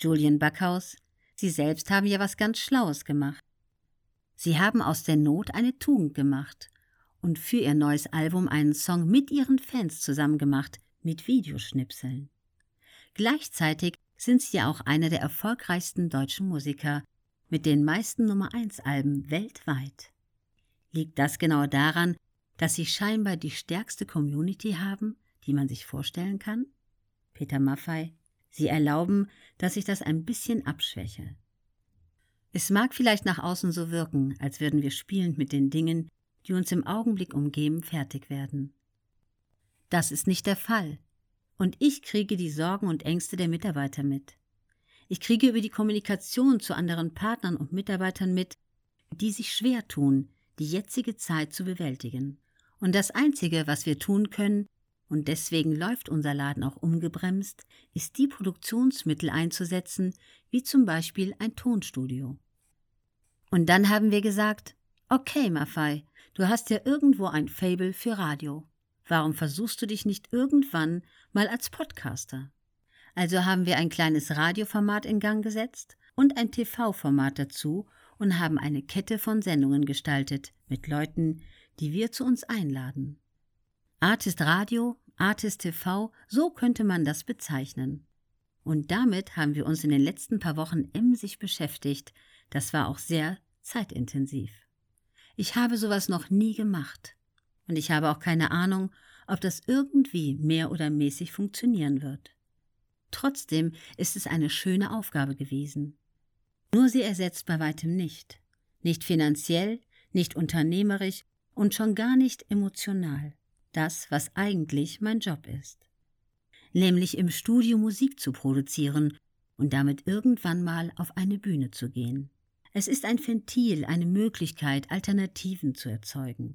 Julian Backhaus, Sie selbst haben ja was ganz Schlaues gemacht. Sie haben aus der Not eine Tugend gemacht und für ihr neues Album einen Song mit ihren Fans zusammengemacht, mit Videoschnipseln. Gleichzeitig sind sie ja auch einer der erfolgreichsten deutschen Musiker mit den meisten Nummer 1 Alben weltweit. Liegt das genau daran, dass sie scheinbar die stärkste Community haben, die man sich vorstellen kann? Peter Maffei, Sie erlauben, dass ich das ein bisschen abschwäche. Es mag vielleicht nach außen so wirken, als würden wir spielend mit den Dingen, die uns im Augenblick umgeben, fertig werden. Das ist nicht der Fall. Und ich kriege die Sorgen und Ängste der Mitarbeiter mit. Ich kriege über die Kommunikation zu anderen Partnern und Mitarbeitern mit, die sich schwer tun, die jetzige Zeit zu bewältigen. Und das Einzige, was wir tun können, und deswegen läuft unser Laden auch ungebremst, ist die Produktionsmittel einzusetzen, wie zum Beispiel ein Tonstudio. Und dann haben wir gesagt, okay, Maffei, du hast ja irgendwo ein Fable für Radio. Warum versuchst du dich nicht irgendwann mal als Podcaster? Also haben wir ein kleines Radioformat in Gang gesetzt und ein TV-Format dazu und haben eine Kette von Sendungen gestaltet mit Leuten, die wir zu uns einladen. Artist Radio, Artist TV, so könnte man das bezeichnen. Und damit haben wir uns in den letzten paar Wochen emsig beschäftigt. Das war auch sehr zeitintensiv. Ich habe sowas noch nie gemacht. Und ich habe auch keine Ahnung, ob das irgendwie mehr oder mäßig funktionieren wird. Trotzdem ist es eine schöne Aufgabe gewesen. Nur sie ersetzt bei weitem nicht. Nicht finanziell, nicht unternehmerisch und schon gar nicht emotional das, was eigentlich mein Job ist. Nämlich im Studio Musik zu produzieren und damit irgendwann mal auf eine Bühne zu gehen. Es ist ein Ventil, eine Möglichkeit, Alternativen zu erzeugen.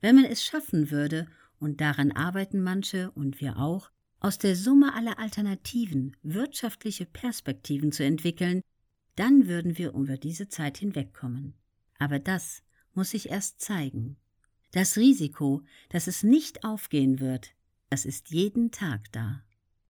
Wenn man es schaffen würde, und daran arbeiten manche und wir auch, aus der Summe aller Alternativen wirtschaftliche Perspektiven zu entwickeln, dann würden wir über diese Zeit hinwegkommen. Aber das muss sich erst zeigen. Das Risiko, dass es nicht aufgehen wird, das ist jeden Tag da.